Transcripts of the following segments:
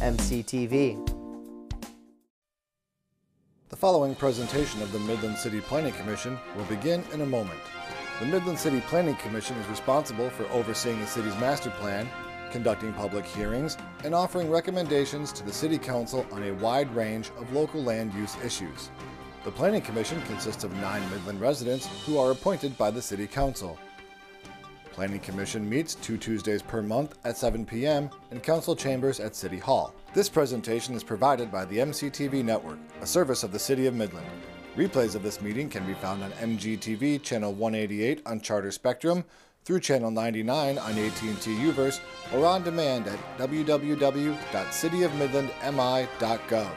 mctv. The following presentation of the Midland City Planning Commission will begin in a moment. The Midland City Planning Commission is responsible for overseeing the city's master plan, conducting public hearings, and offering recommendations to the City Council on a wide range of local land use issues. The Planning Commission consists of nine Midland residents who are appointed by the City Council. Planning Commission meets two Tuesdays per month at 7 p.m. in council chambers at City Hall. This presentation is provided by the MCTV Network, a service of the City of Midland. Replays of this meeting can be found on MCTV channel 188 on Charter Spectrum, through channel 99 on AT&T Uverse, or on demand at www.cityofmidlandmi.gov.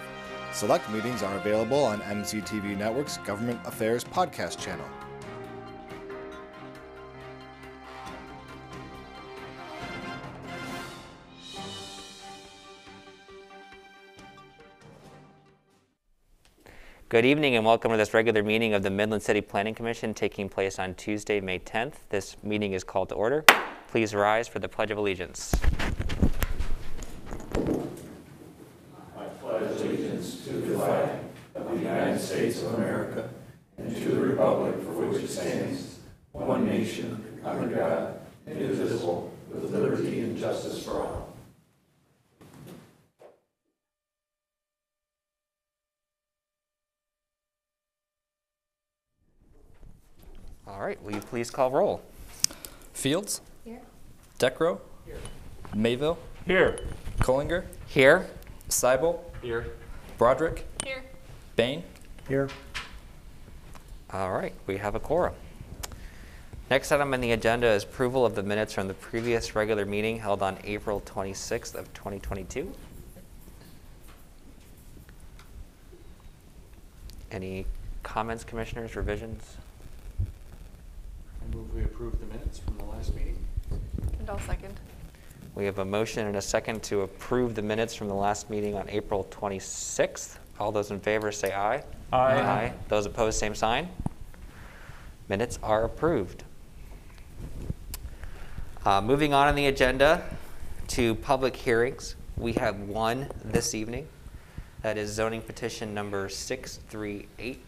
Select meetings are available on MCTV Network's Government Affairs podcast channel. Good evening and welcome to this regular meeting of the Midland City Planning Commission taking place on Tuesday, May 10th. This meeting is called to order. Please rise for the Pledge of Allegiance. I pledge allegiance to the flag of the United States of America and to the republic for which it stands, one nation, under God, indivisible, with liberty and justice for all right, will you please call roll? Fields. Here. Decro. Here. Mayville. Here. Collinger. Here. Seibel. Here. Broderick. Here. Bain. Here. All right, we have a quorum. Next item on the agenda is approval of the minutes from the previous regular meeting held on April 26th of 2022. Any comments, commissioners, revisions? I move we approve the minutes from the last meeting. And I'll second. We have a motion and a second to approve the minutes from the last meeting on April 26th. All those in favor say aye. Aye. Those opposed, same sign. Minutes are approved. Uh, Moving on in the agenda to public hearings, we have one this evening. That is zoning petition number 638,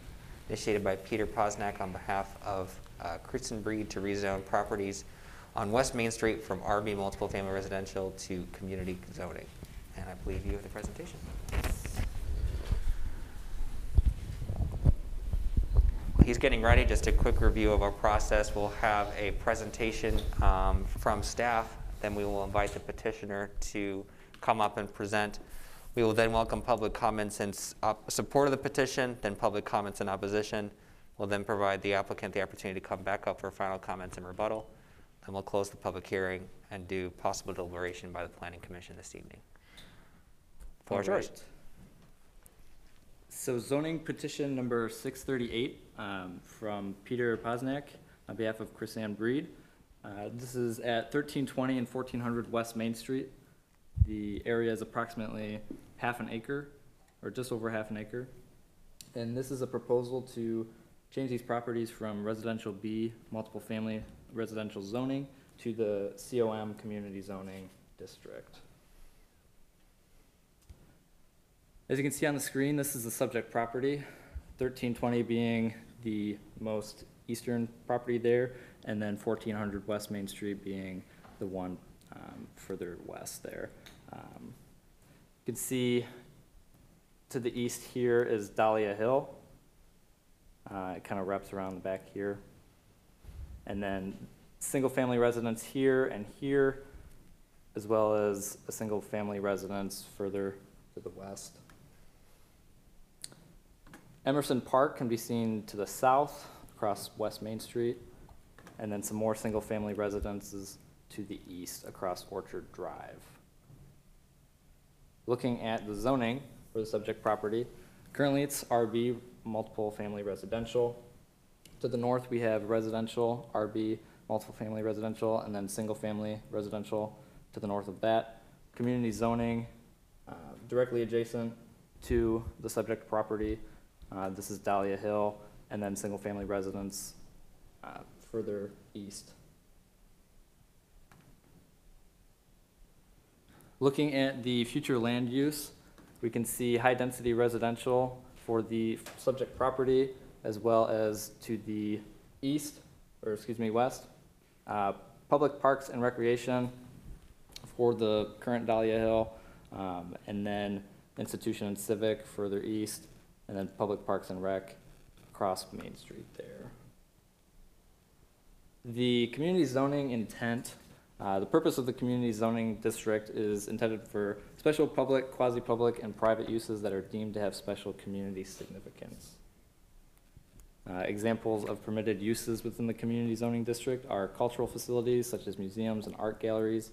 initiated by Peter Posnack on behalf of uh, Kristen Breed to rezone properties on West Main Street from RB multiple family residential to community zoning. And I believe you have the presentation. He's getting ready. Just a quick review of our process. We'll have a presentation um, from staff. Then we will invite the petitioner to come up and present. We will then welcome public comments in op- support of the petition, then public comments in opposition. We'll then provide the applicant the opportunity to come back up for final comments and rebuttal. Then we'll close the public hearing and do possible deliberation by the Planning Commission this evening. Floor is yours. So zoning petition number six thirty-eight, um, from Peter Posnack on behalf of Chris Ann Breed. Uh, this is at thirteen twenty and fourteen hundred West Main Street. The area is approximately half an acre, or just over half an acre. And this is a proposal to change these properties from residential B, multiple family residential zoning, to the COM community zoning district. As you can see on the screen, this is the subject property, thirteen twenty being the most eastern property there, and then fourteen hundred West Main Street being the one um, further west there. Um, You can see to the east here is Dahlia Hill. Uh, It kind of wraps around the back here. And then single-family residence here and here, as well as a single-family residence further to the west. Emerson Park can be seen to the south across West Main Street, and then some more single-family residences to the east across Orchard Drive. Looking at the zoning for the subject property, currently it's RB, multiple family residential. To the north, we have residential, RB, multiple family residential, and then single family residential to the north of that. Community zoning, uh, directly adjacent to the subject property. Uh, This is Dahlia Hill, and then single family residence uh, further east. Looking at the future land use, we can see high-density residential for the subject property as well as to the east, or excuse me, west. Uh, Public parks and recreation for the current Dahlia Hill, um, and then institution and civic further east, and then public parks and rec across Main Street there. The community zoning intent, uh, the purpose of the community zoning district is intended for special public, quasi-public, and private uses that are deemed to have special community significance. Uh, examples of permitted uses within the community zoning district are cultural facilities such as museums and art galleries,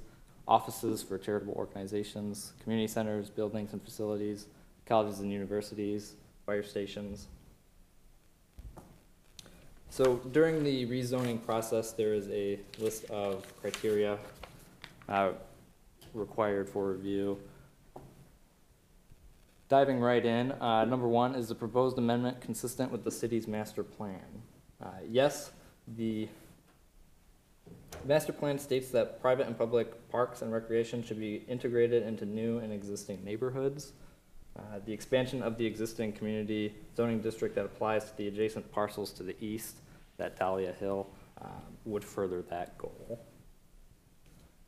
offices for charitable organizations, community centers, buildings and facilities, colleges and universities, fire stations. So during the rezoning process, there is a list of criteria uh, required for review. Diving right in, uh, number one, is the proposed amendment consistent with the city's master plan? Uh, Yes, the master plan states that private and public parks and recreation should be integrated into new and existing neighborhoods. Uh, The expansion of the existing community zoning district that applies to the adjacent parcels to the east, that Dahlia Hill, um, would further that goal.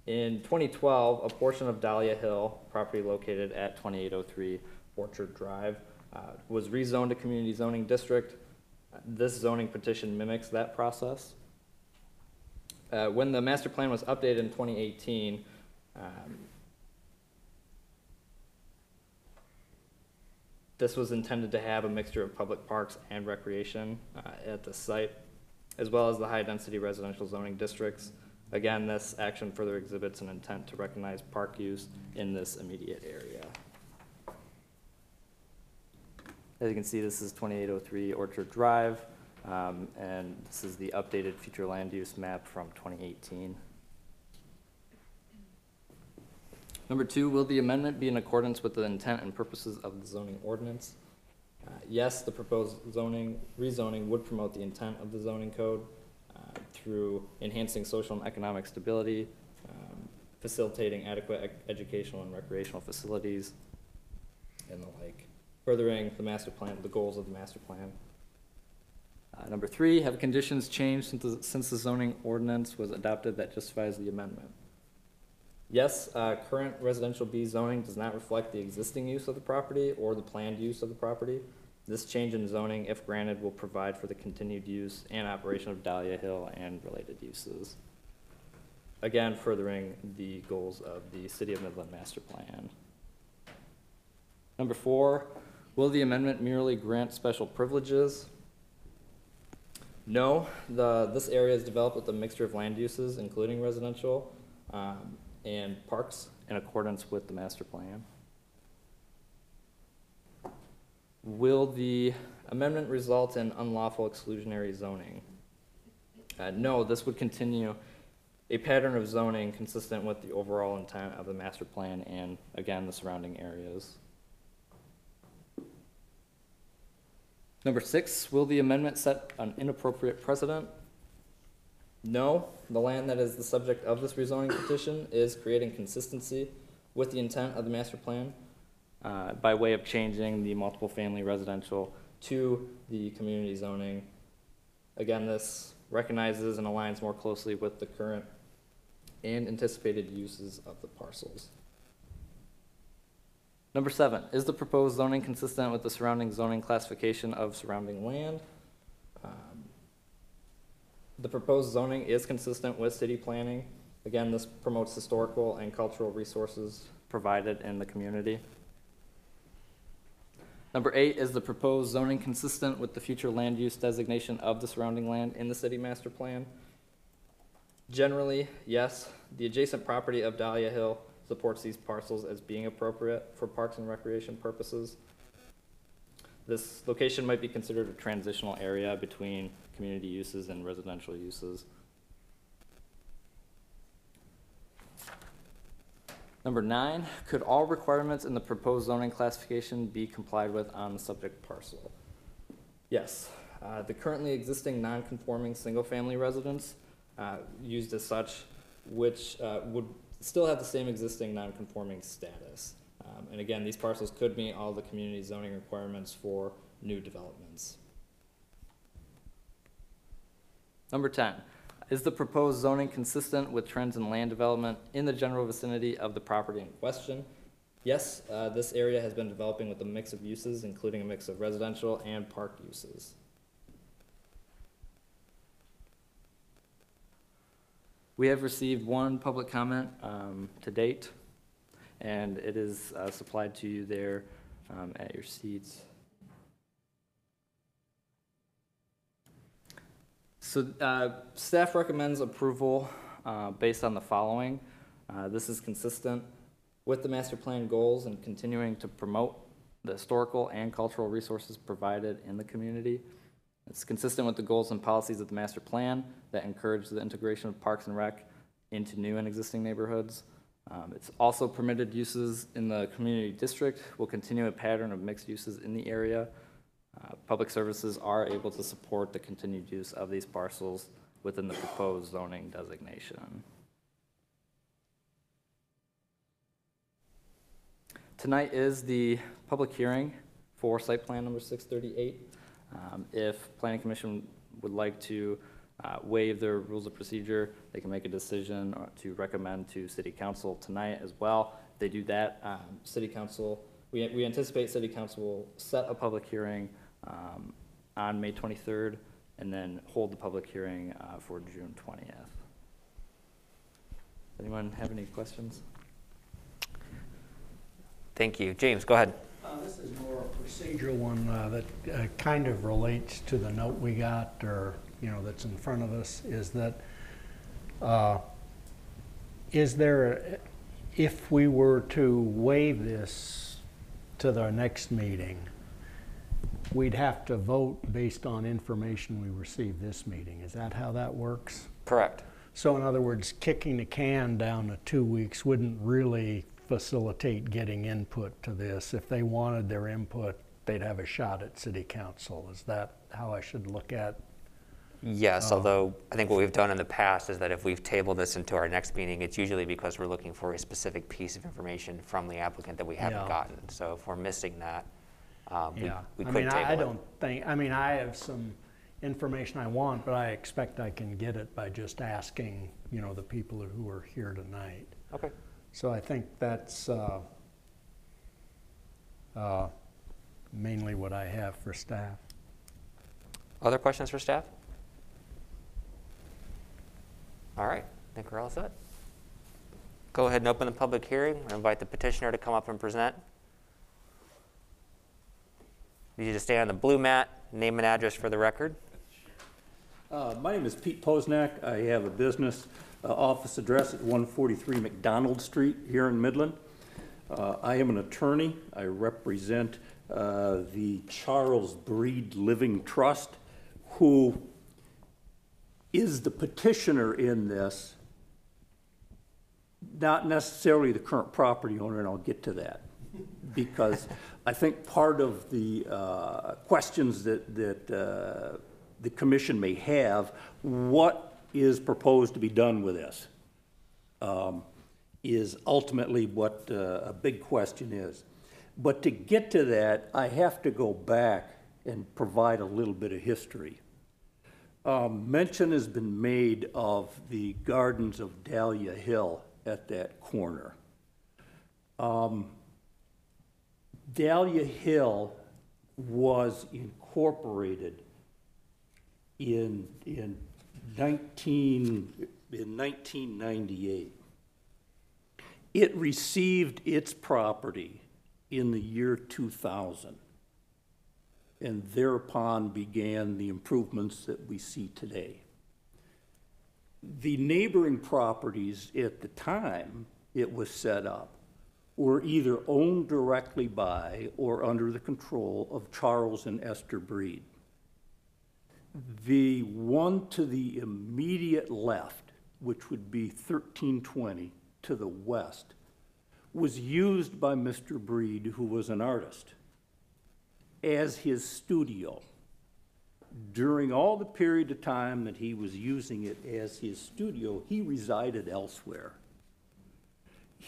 In 2012, a portion of Dahlia Hill, property located at 2803 Orchard Drive, uh, was rezoned to community zoning district. This zoning petition mimics that process. Uh, When the master plan was updated in 2018, um, this was intended to have a mixture of public parks and recreation uh, at the site, as well as the high-density residential zoning districts. Again, this action further exhibits an intent to recognize park use in this immediate area. As you can see, this is 2803 Orchard Drive, um, and this is the updated future land use map from 2018. Number two, will the amendment be in accordance with the intent and purposes of the zoning ordinance? Uh, Yes, the proposed zoning, rezoning would promote the intent of the zoning code uh, through enhancing social and economic stability, um, facilitating adequate ec- educational and recreational facilities, and the like, furthering the master plan, the goals of the master plan. Uh, Number three, have conditions changed since the, since the zoning ordinance was adopted that justifies the amendment? Yes, uh, current residential B zoning does not reflect the existing use of the property or the planned use of the property. This change in zoning, if granted, will provide for the continued use and operation of Dahlia Hill and related uses. Again, furthering the goals of the City of Midland Master Plan. Number four, will the amendment merely grant special privileges? No, the, this area is developed with a mixture of land uses, including residential, um, and parks in accordance with the master plan. Will the amendment result in unlawful exclusionary zoning? Uh, no, this would continue a pattern of zoning consistent with the overall intent of the master plan and, again, the surrounding areas. Number six, will the amendment set an inappropriate precedent? No, the land that is the subject of this rezoning petition is creating consistency with the intent of the master plan uh, by way of changing the multiple family residential to the community zoning. Again, this recognizes and aligns more closely with the current and anticipated uses of the parcels. Number seven, is the proposed zoning consistent with the surrounding zoning classification of surrounding land? The proposed zoning is consistent with city planning. Again, this promotes historical and cultural resources provided in the community. Number eight, is the proposed zoning consistent with the future land use designation of the surrounding land in the city master plan? Generally, yes. The adjacent property of Dahlia Hill supports these parcels as being appropriate for parks and recreation purposes. This location might be considered a transitional area between community uses and residential uses. Number nine, could all requirements in the proposed zoning classification be complied with on the subject parcel? Yes, uh, the currently existing non-conforming single-family residence, uh, used as such, which, uh, would still have the same existing non-conforming status. Um, and again, these parcels could meet all the community zoning requirements for new developments. Number ten, is the proposed zoning consistent with trends in land development in the general vicinity of the property in question? Yes, uh, this area has been developing with a mix of uses, including a mix of residential and park uses. We have received one public comment um, to date, and it is uh, supplied to you there um, at your seats. So uh, staff recommends approval uh, based on the following. Uh, This is consistent with the master plan goals and continuing to promote the historical and cultural resources provided in the community. It's consistent with the goals and policies of the master plan that encourage the integration of parks and rec into new and existing neighborhoods. Um, It's also permitted uses in the community district, will continue a pattern of mixed uses in the area. Uh, Public services are able to support the continued use of these parcels within the proposed zoning designation. Tonight is the public hearing for site plan number 638. Um, If planning commission would like to uh, waive their rules of procedure, they can make a decision or to recommend to city council tonight as well. If they do that, um, city council, we, we anticipate city council will set a public hearing um, on May 23rd and then hold the public hearing uh, for June 20th. Anyone have any questions? Thank you. James, go ahead. Uh, This is more a procedural one uh, that uh, kind of relates to the note we got, or, you know, that's in front of us, is that, uh, is there, if we were to waive this to the next meeting, we'd have to vote based on information we receive this meeting. Is that how that works? Correct. So in other words, kicking the can down to two weeks wouldn't really facilitate getting input to this. If they wanted their input, they'd have a shot at city council. Is that how I should look at? Yes, uh, although I think what we've done in the past is that if we've tabled this into our next meeting, it's usually because we're looking for a specific piece of information from the applicant that we haven't Yeah. gotten. So if we're missing that, um, Yeah. we I could mean, I I don't think, I mean, I have some information I want, but I expect I can get it by just asking, you know, the people who are here tonight. Okay. So I think that's uh, uh, mainly what I have for staff. Other questions for staff? All right, I think we're all set. Go ahead and open the public hearing. I invite the petitioner to come up and present. Need you to stay on the blue mat, name and address for the record. Uh, My name is Pete Posnack. I have a business uh, office address at 143 McDonald Street here in Midland. Uh, I am an attorney. I represent uh, the Charles Breed Living Trust, who is the petitioner in this, not necessarily the current property owner, and I'll get to that. Because I think part of the uh, questions that, that uh, the commission may have, what is proposed to be done with this? um, Is ultimately what uh, a big question is. But to get to that, I have to go back and provide a little bit of history. Um, Mention has been made of the gardens of Dahlia Hill at that corner. Um, Dahlia Hill was incorporated in, in 19, in 1998. It received its property in the year 2000 and thereupon began the improvements that we see today. The neighboring properties at the time it was set up were either owned directly by or under the control of Charles and Esther Breed. The one to the immediate left, which would be 1320 to the west, was used by Mr. Breed, who was an artist, as his studio. During all the period of time that he was using it as his studio, he resided elsewhere.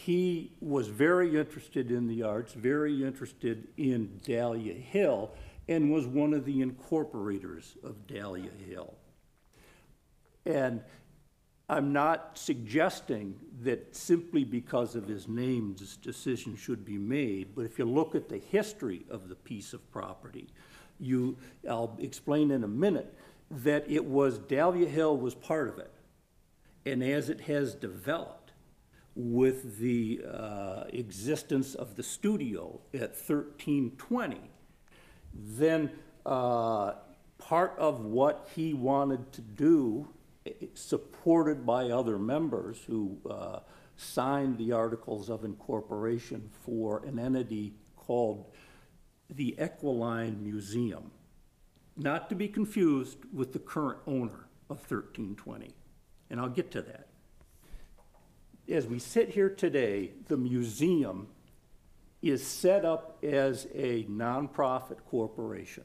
He was very interested in the arts, very interested in Dahlia Hill, and was one of the incorporators of Dahlia Hill. And I'm not suggesting that simply because of his name, this decision should be made, but if you look at the history of the piece of property, you, I'll explain in a minute, that it was, Dahlia Hill was part of it. And as it has developed, with the uh, existence of the studio at 1320, then uh, part of what he wanted to do, eh, supported by other members who uh, signed the Articles of Incorporation for an entity called the Equiline Museum, not to be confused with the current owner of 1320. And I'll get to that as we sit here today, the museum is set up as a nonprofit corporation.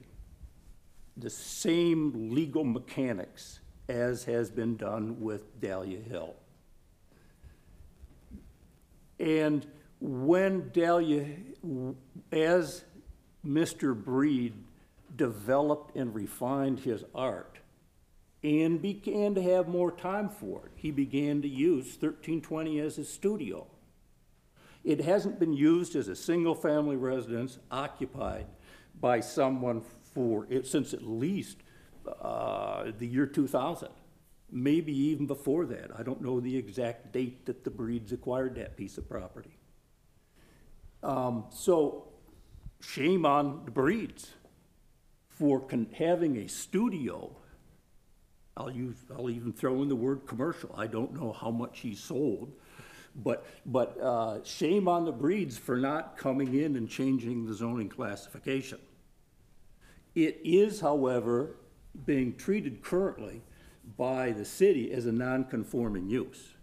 The same legal mechanics as has been done with Dahlia Hill. And when Dahlia, as Mr. Breed developed and refined his art, and began to have more time for it. He began to use 1320 as his studio. It hasn't been used as a single family residence occupied by someone for it since at least uh, the year 2000, maybe even before that. I don't know the exact date that the Breeds acquired that piece of property. Um, so, shame on the Breeds for having a studio I'll use, I'll even throw in the word commercial. I don't know how much he sold. But, but uh, shame on the breeds for not coming in and changing the zoning classification. It is, however, being treated currently by the city as a non-conforming use.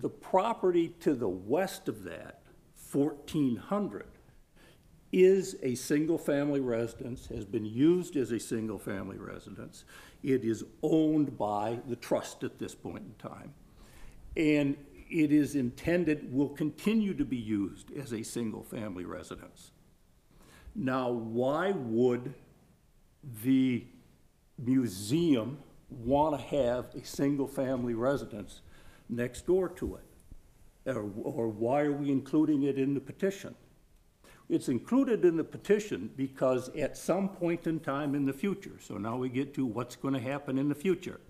The property to the west of that, 1400, is a single-family residence, has been used as a single-family residence. It is owned by the trust at this point in time. And it is intended, will continue to be used as a single-family residence. Now, why would the museum want to have a single-family residence next door to it? Or, or why are we including it in the petition? It's included in the petition because at some point in time in the future, so now we get to what's going to happen in the future.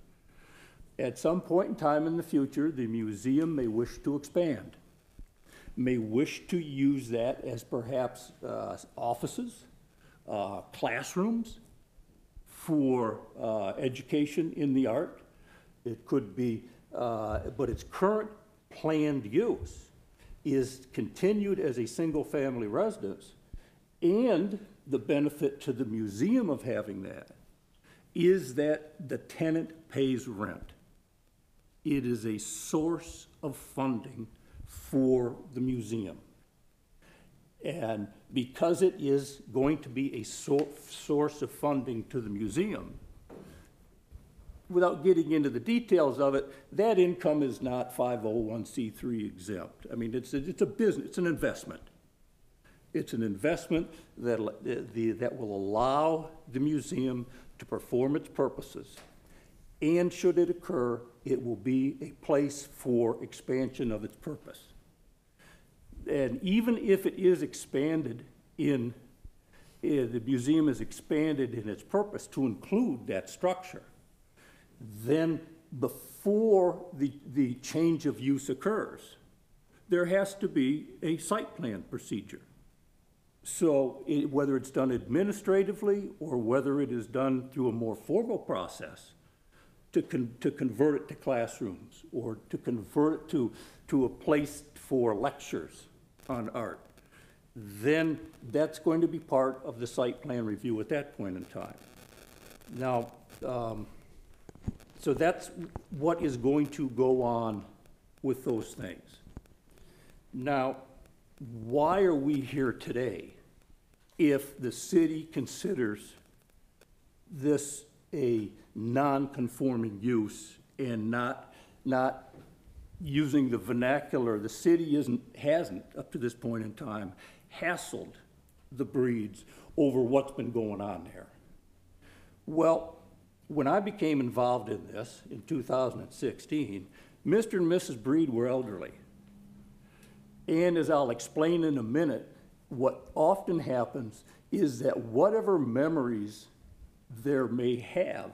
At some point in time in the future, the museum may wish to expand, may wish to use that as perhaps uh, offices, uh, classrooms for uh, education in the art. It could be, uh, but its current planned use is continued as a single-family residence, and the benefit to the museum of having that is that the tenant pays rent. It is a source of funding for the museum. And because it is going to be a so- source of funding to the museum, without getting into the details of it, that income is not 501c3 exempt. I mean, it's a, it's a business, it's an investment. It's an investment that, the, that will allow the museum to perform its purposes. And should it occur, it will be a place for expansion of its purpose. And even if it is expanded in, eh, the museum is expanded in its purpose to include that structure, then before the, the change of use occurs, there has to be a site plan procedure. So it, whether it's done administratively or whether it is done through a more formal process to con, to convert it to classrooms, or to convert it to, to a place for lectures on art, then that's going to be part of the site plan review at that point in time. Now, um, so that's what is going to go on with those things. Now, why are we here today if the city considers this a non-conforming use and not, not using the vernacular, the city isn't, hasn't, up to this point in time, hassled the breeds over what's been going on there? Well, when I became involved in this in 2016, Mr. and Mrs. Breed were elderly. And as I'll explain in a minute, what often happens is that whatever memories there may have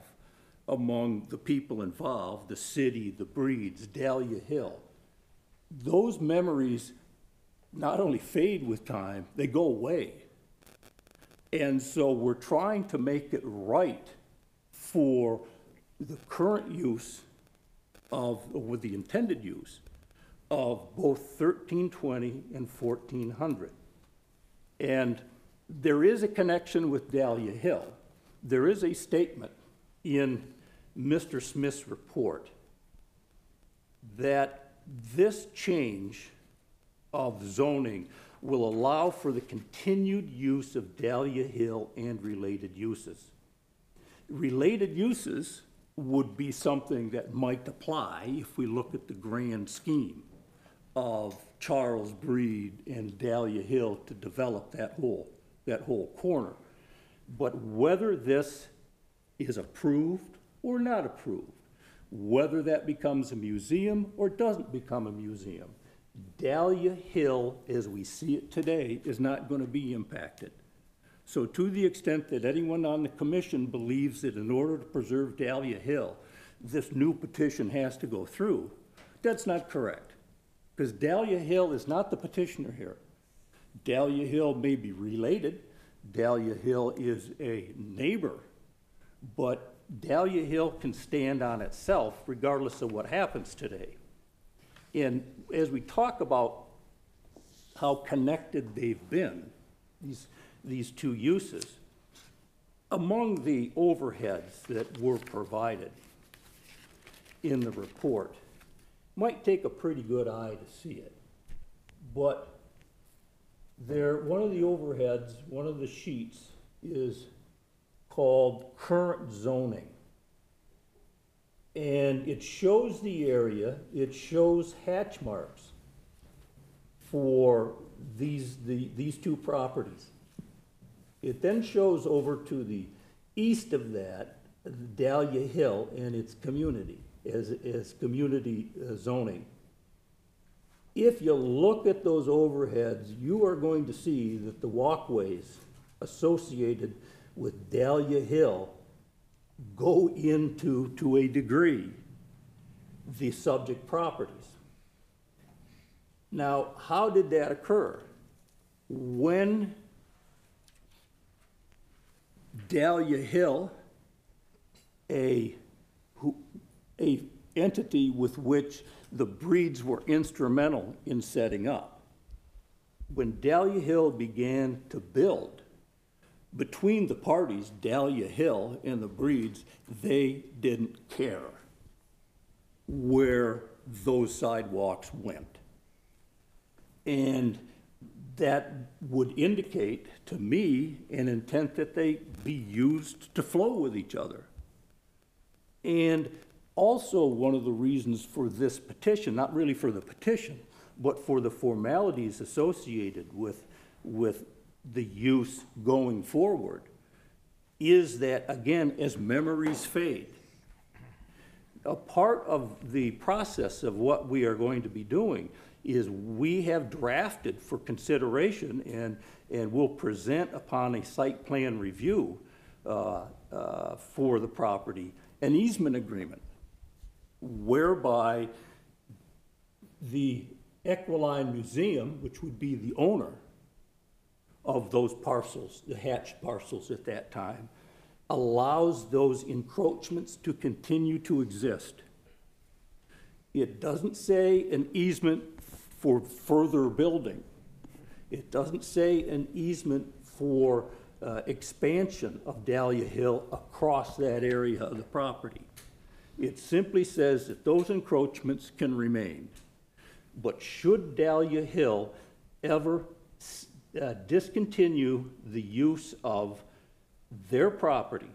among the people involved, the city, the Breeds, Dahlia Hill, those memories not only fade with time, they go away. And so we're trying to make it right for the current use of, with the intended use of both 1320 and 1400. And there is a connection with Dahlia Hill. There is a statement in Mr. Smith's report that this change of zoning will allow for the continued use of Dahlia Hill and related uses. Related uses would be something that might apply if we look at the grand scheme of Charles Breed and Dahlia Hill to develop that whole, that whole corner. But whether this is approved or not approved, whether that becomes a museum or doesn't become a museum, Dahlia Hill, as we see it today, is not going to be impacted. So to the extent that anyone on the commission believes that in order to preserve Dahlia Hill, this new petition has to go through, that's not correct. Because Dahlia Hill is not the petitioner here. Dahlia Hill may be related, Dahlia Hill is a neighbor, but Dahlia Hill can stand on itself regardless of what happens today. And as we talk about how connected they've been, these, these two uses, among the overheads that were provided in the report, might take a pretty good eye to see it. But there, one of the overheads, one of the sheets is called current zoning. And it shows the area, it shows hatch marks for these, the, these two properties. It then shows over to the east of that, Dahlia Hill and its community, as, as community uh, zoning. If you look at those overheads, you are going to see that the walkways associated with Dahlia Hill go into, to a degree, the subject properties. Now, how did that occur? When Dahlia Hill, a, who, a entity with which the breeds were instrumental in setting up, when Dahlia Hill began to build, between the parties, Dahlia Hill and the breeds, they didn't care where those sidewalks went. And that would indicate to me an intent that they be used to flow with each other. And also, one of the reasons for this petition, not really for the petition, but for the formalities associated with, with the use going forward, is that, again, as memories fade, a part of the process of what we are going to be doing is we have drafted for consideration and, and will present upon a site plan review uh, uh, for the property an easement agreement whereby the Equiline Museum, which would be the owner of those parcels, the hatched parcels at that time, allows those encroachments to continue to exist. It doesn't say an easement for further building. It doesn't say an easement for uh, expansion of Dahlia Hill across that area of the property. It simply says that those encroachments can remain. But should Dahlia Hill ever uh, discontinue the use of their property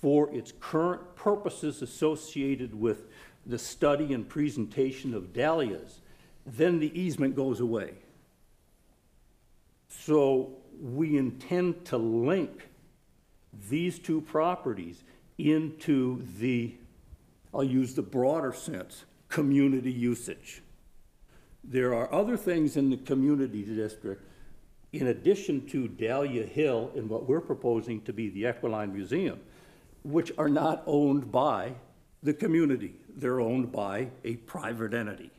for its current purposes associated with the study and presentation of dahlias, then the easement goes away. So we intend to link these two properties into the, I'll use the broader sense, community usage. There are other things in the community district, in addition to Dahlia Hill and what we're proposing to be the Equiline Museum, which are not owned by the community. They're owned by a private entity.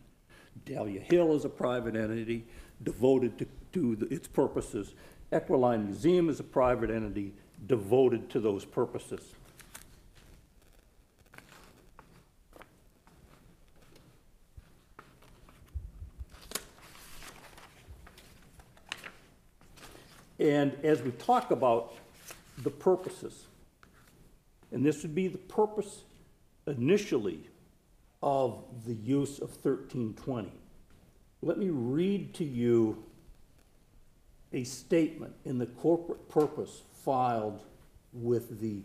Dahlia Hill is a private entity devoted to, to the- its purposes. Equiline Museum is a private entity devoted to those purposes. And as we talk about the purposes, and this would be the purpose initially of the use of 1320. Let me read to you a statement in the corporate purpose filed with the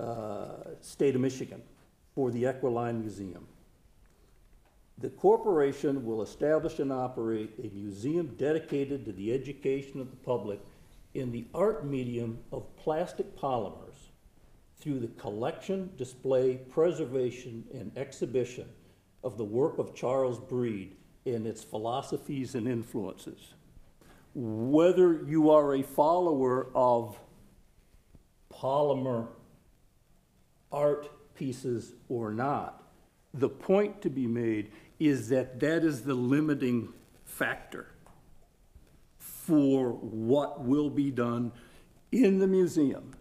uh, state of Michigan for the Equiline Museum. The corporation will establish and operate a museum dedicated to the education of the public in the art medium of plastic polymers through the collection, display, preservation, and exhibition of the work of Charles Breed and its philosophies and influences. Whether you are a follower of polymer art pieces or not, the point to be made is that that is the limiting factor for what will be done in the museum.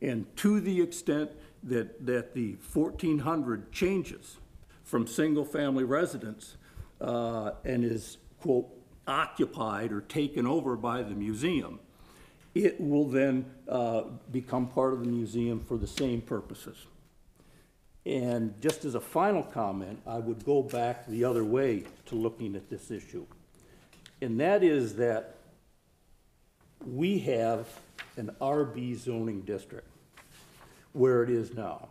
And to the extent that, that the 1400 changes from single-family residence uh, and is, quote, occupied or taken over by the museum, it will then uh, become part of the museum for the same purposes. And just as a final comment, I would go back the other way to looking at this issue. And that is that we have an RB zoning district where it is now.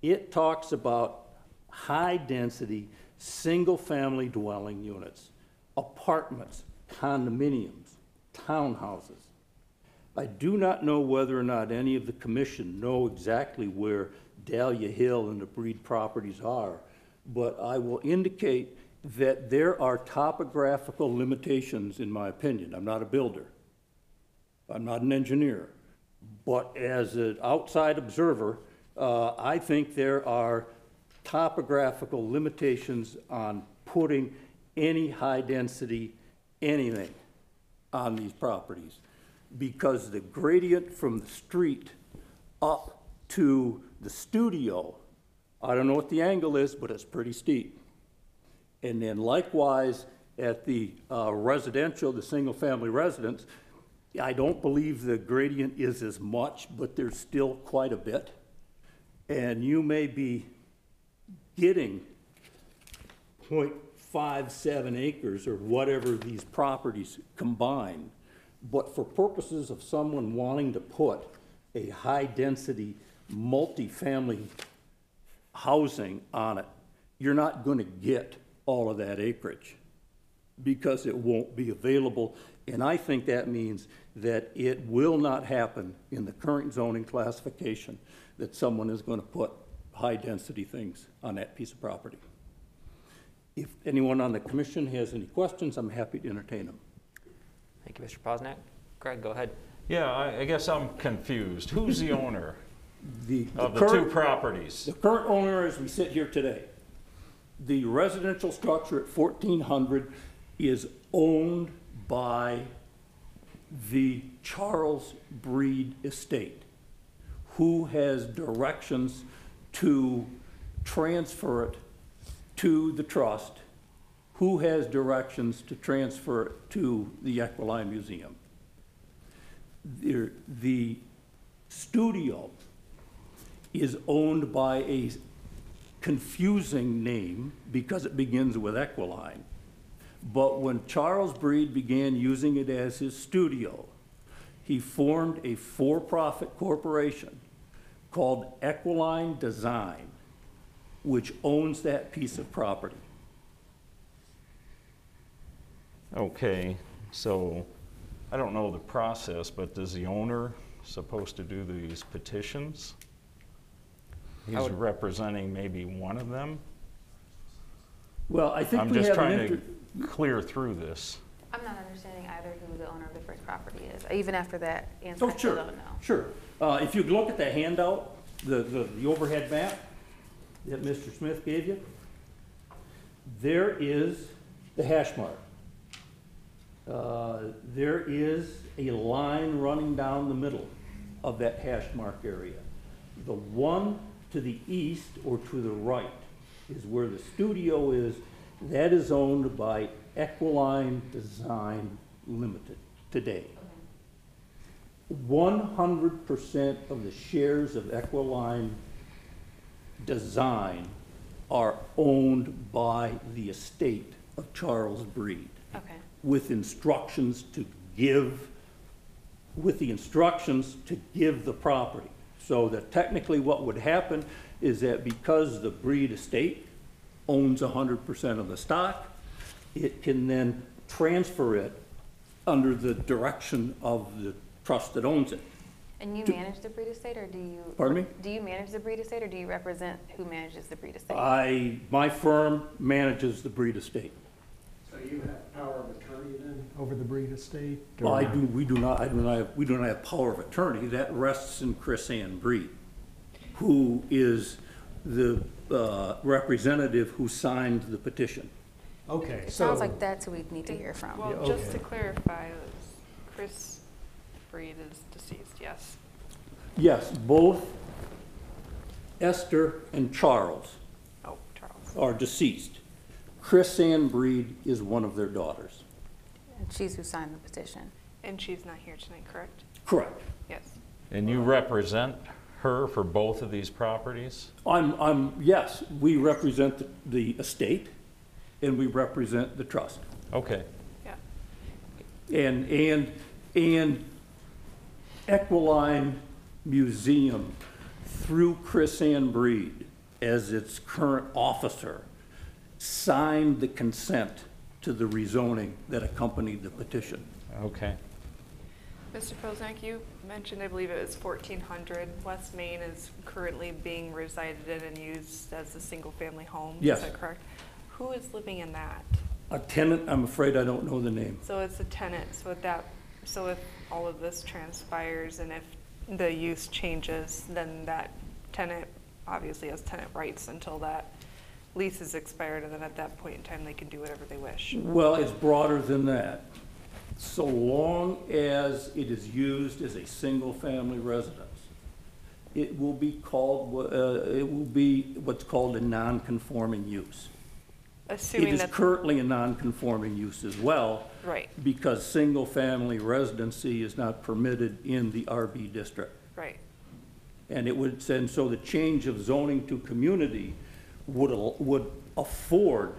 It talks about high-density, single-family dwelling units, apartments, condominiums, townhouses. I do not know whether or not any of the commission know exactly where Dahlia Hill and the Breed properties are, but I will indicate that there are topographical limitations, in my opinion. I'm not a builder. I'm not an engineer. But as an outside observer, uh, I think there are topographical limitations on putting any high-density anything on these properties. Because the gradient from the street up to the studio, I don't know what the angle is, but it's pretty steep. And then likewise, at the uh, residential, the single-family residence, I don't believe the gradient is as much, but there's still quite a bit. And you may be getting 0.57 acres or whatever these properties combine. But for purposes of someone wanting to put a high-density, multifamily housing on it, you're not gonna get all of that acreage because it won't be available. And I think that means that it will not happen in the current zoning classification that someone is gonna put high-density things on that piece of property. If anyone on the commission has any questions, I'm happy to entertain them. Thank you, Mr. Posnack. Greg, go ahead. Yeah, I, I guess I'm confused. Who's the owner The the of the two properties? The current owner, as we sit here today, the residential structure at fourteen hundred is owned by the Charles Breed Estate. who has directions to transfer it to the trust, who has directions to transfer it to the Equiline Museum. The, the studio is owned by a confusing name because it begins with Equiline. But when Charles Breed began using it as his studio, he formed a for-profit corporation called Equiline Design, which owns that piece of property. Okay, so I don't know the process, but does the owner supposed to do these petitions? He's would- representing maybe one of them? Well, I think I'm we just have an trying inter- to clear through this. I'm not understanding either who the owner of the first property is. Even after that answer, Oh, I still sure, don't know. sure. Uh, if you look at the handout, the, the, the overhead map that Mr. Smith gave you, there is the hash mark. Uh, there is a line running down the middle of that hash mark area. The one to the east or to the right is where the studio is. That is owned by Equiline Design Limited today. One hundred percent of the shares of Equiline Design are owned by the estate of Charles Breed Okay, with instructions to give, with the instructions to give the property. So that technically what would happen is that because the Breed estate owns hundred percent of the stock, it can then transfer it under the direction of the trust that owns it. and you manage the Breed estate, or do you? Pardon me? Do you manage the Breed estate, or do you represent who manages the breed estate? I, my firm manages the Breed estate. So you have power of attorney then over the Breed estate? Well, I or- do, we do not, I do not, have- we do not have power of attorney, that rests in Chris Ann Breed, who is the uh, representative who signed the petition. Okay, It so. sounds like that's who we need to hear from. Well, Yeah, just to okay. clarify, Chris Breed is deceased, yes. Yes, both Esther and Charles Oh, Charles. are deceased. Chris Ann Breed is one of their daughters. And she's who signed the petition. And she's not here tonight, correct? Correct. Yes. And you represent her for both of these properties? I'm, I'm, yes, we represent the- the estate, and we represent the trust. Okay, Yeah. And, and, and Equiline Museum, through Chris Ann Breed as its current officer, signed the consent to the rezoning that accompanied the petition. okay. Mr. Posnack, you mentioned, I believe it was fourteen hundred. West Main is currently being resided in and used as a single-family home. Yes. Is that correct? Who is living in that? A tenant, I'm afraid I don't know the name. So it's a tenant, so if that, so if all of this transpires and if the use changes, then that tenant obviously has tenant rights until that lease is expired, and then at that point in time, they can do whatever they wish. Well, it's broader than that. So long as it is used as a single-family residence, it will be called, uh, it will be what's called a non-conforming use. It Assuming is that, currently a non-conforming use as well, right, because single-family residency is not permitted in the RB district. right. And it would, and so the change of zoning to community would, al- would afford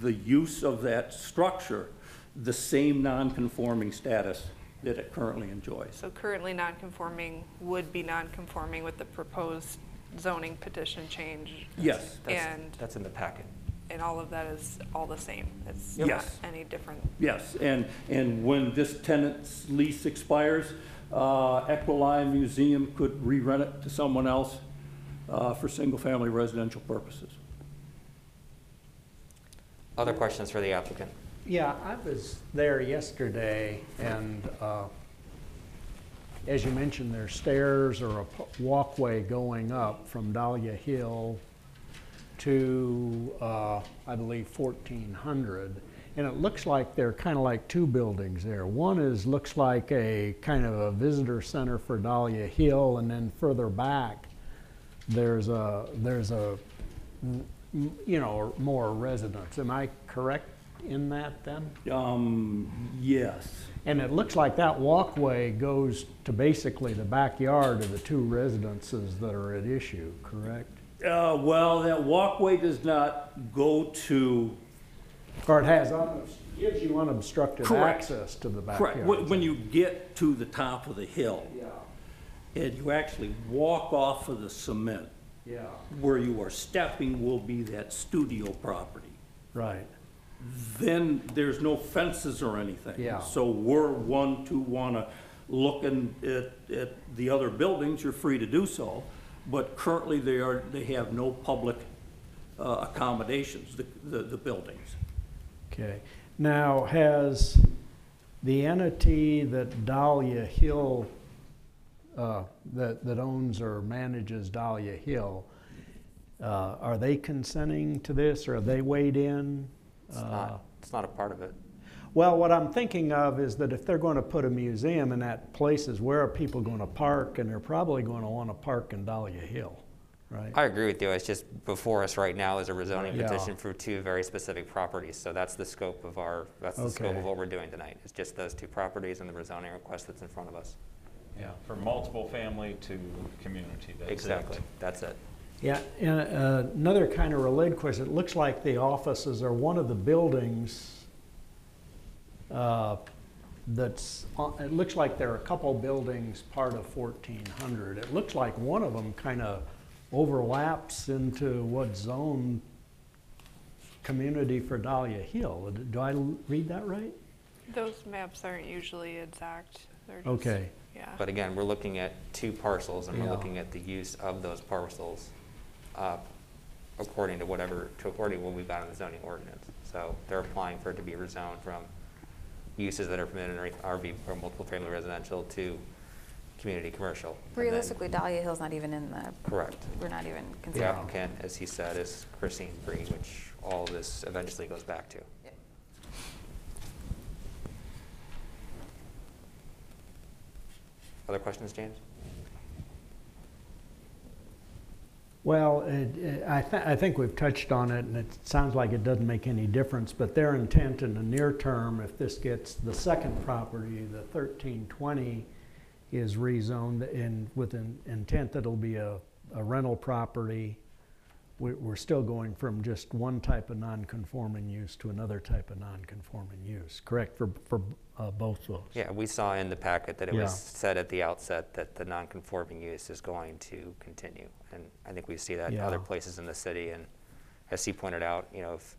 the use of that structure the same non-conforming status that it currently enjoys. So currently non-conforming would be non-conforming with the proposed zoning petition change, Yes, That's- And- That's in the packet. and all of that is all the same. It's not Yes. any different. yes, and, and when this tenant's lease expires, uh, Equiline Museum could re-rent it to someone else uh, for single-family residential purposes. Other questions for the applicant? Yeah, I was there yesterday, and uh, as you mentioned, there's stairs or a walkway going up from Dahlia Hill to, uh, I believe, 1400. And it looks like they're kind of like two buildings there. One is, looks like a kind of a visitor center for Dahlia Hill, and then further back, there's a, there's a, you know, more residence. Am I correct in that then? Um, yes. And it looks like that walkway goes to basically the backyard of the two residences that are at issue, correct? Uh, well, that walkway does not go to, Or it has, gives you unobstructed Correct. access to the backyard. Correct. when you get to the top of the hill, Yeah, and you actually walk off of the cement, yeah, where you are stepping will be that studio property. right, Then there's no fences or anything. Yeah. So we're one to wanna look in- at, at the other buildings, you're free to do so. But currently, they are, they have no public uh, accommodations, the, the, the buildings. okay. Now, has the entity that Dahlia Hill, uh, that, that owns or manages Dahlia Hill, uh, are they consenting to this, or are they weighed in? It's Uh, not, it's not a part of it. Well, what I'm thinking of is that if they're going to put a museum in that places, where are people going to park? And they're probably going to want to park in Dahlia Hill, right? I agree with you. It's just before us right now is a rezoning Yeah. petition for two very specific properties. So that's the scope of our, that's the scope of what we're doing tonight. It's just those two properties and the rezoning request that's in front of us. Yeah, from multiple family to community, that's it. Exactly. That's it. Yeah, and uh, another kind of related question, it looks like the offices are one of the buildings uh, that's, on- it looks like there are a couple buildings part of 1400. It looks like one of them kind of overlaps into what zone community for Dahlia Hill. Do I l- read that right? Those maps aren't usually exact. They're just, Okay. Yeah. But again, we're looking at two parcels and we're Yeah. looking at the use of those parcels uh, according to whatever, to according to what we've got in the zoning ordinance. So they're applying for it to be rezoned from uses that are permitted in RB or multiple family residential to community commercial. And then- Realistically, Dahlia Hill's not even in the, Correct. we're not even considering. The considering. applicant, as he said, is Christine Breed, which all of this eventually goes back to. Other questions, James? Well, it- it- I, th- I think we've touched on it, and it sounds like it doesn't make any difference, but their intent in the near term, if this gets the second property, the thirteen twenty, is rezoned in, with an intent that it'll be a, a rental property. We're, we're still going from just one type of non-conforming use to another type of non-conforming use, correct, for, for uh, both those? Yeah, we saw in the packet that it Yeah. was said at the outset that the non-conforming use is going to continue. And I think we see that in other Yeah. places in the city. And as he pointed out, you know, if,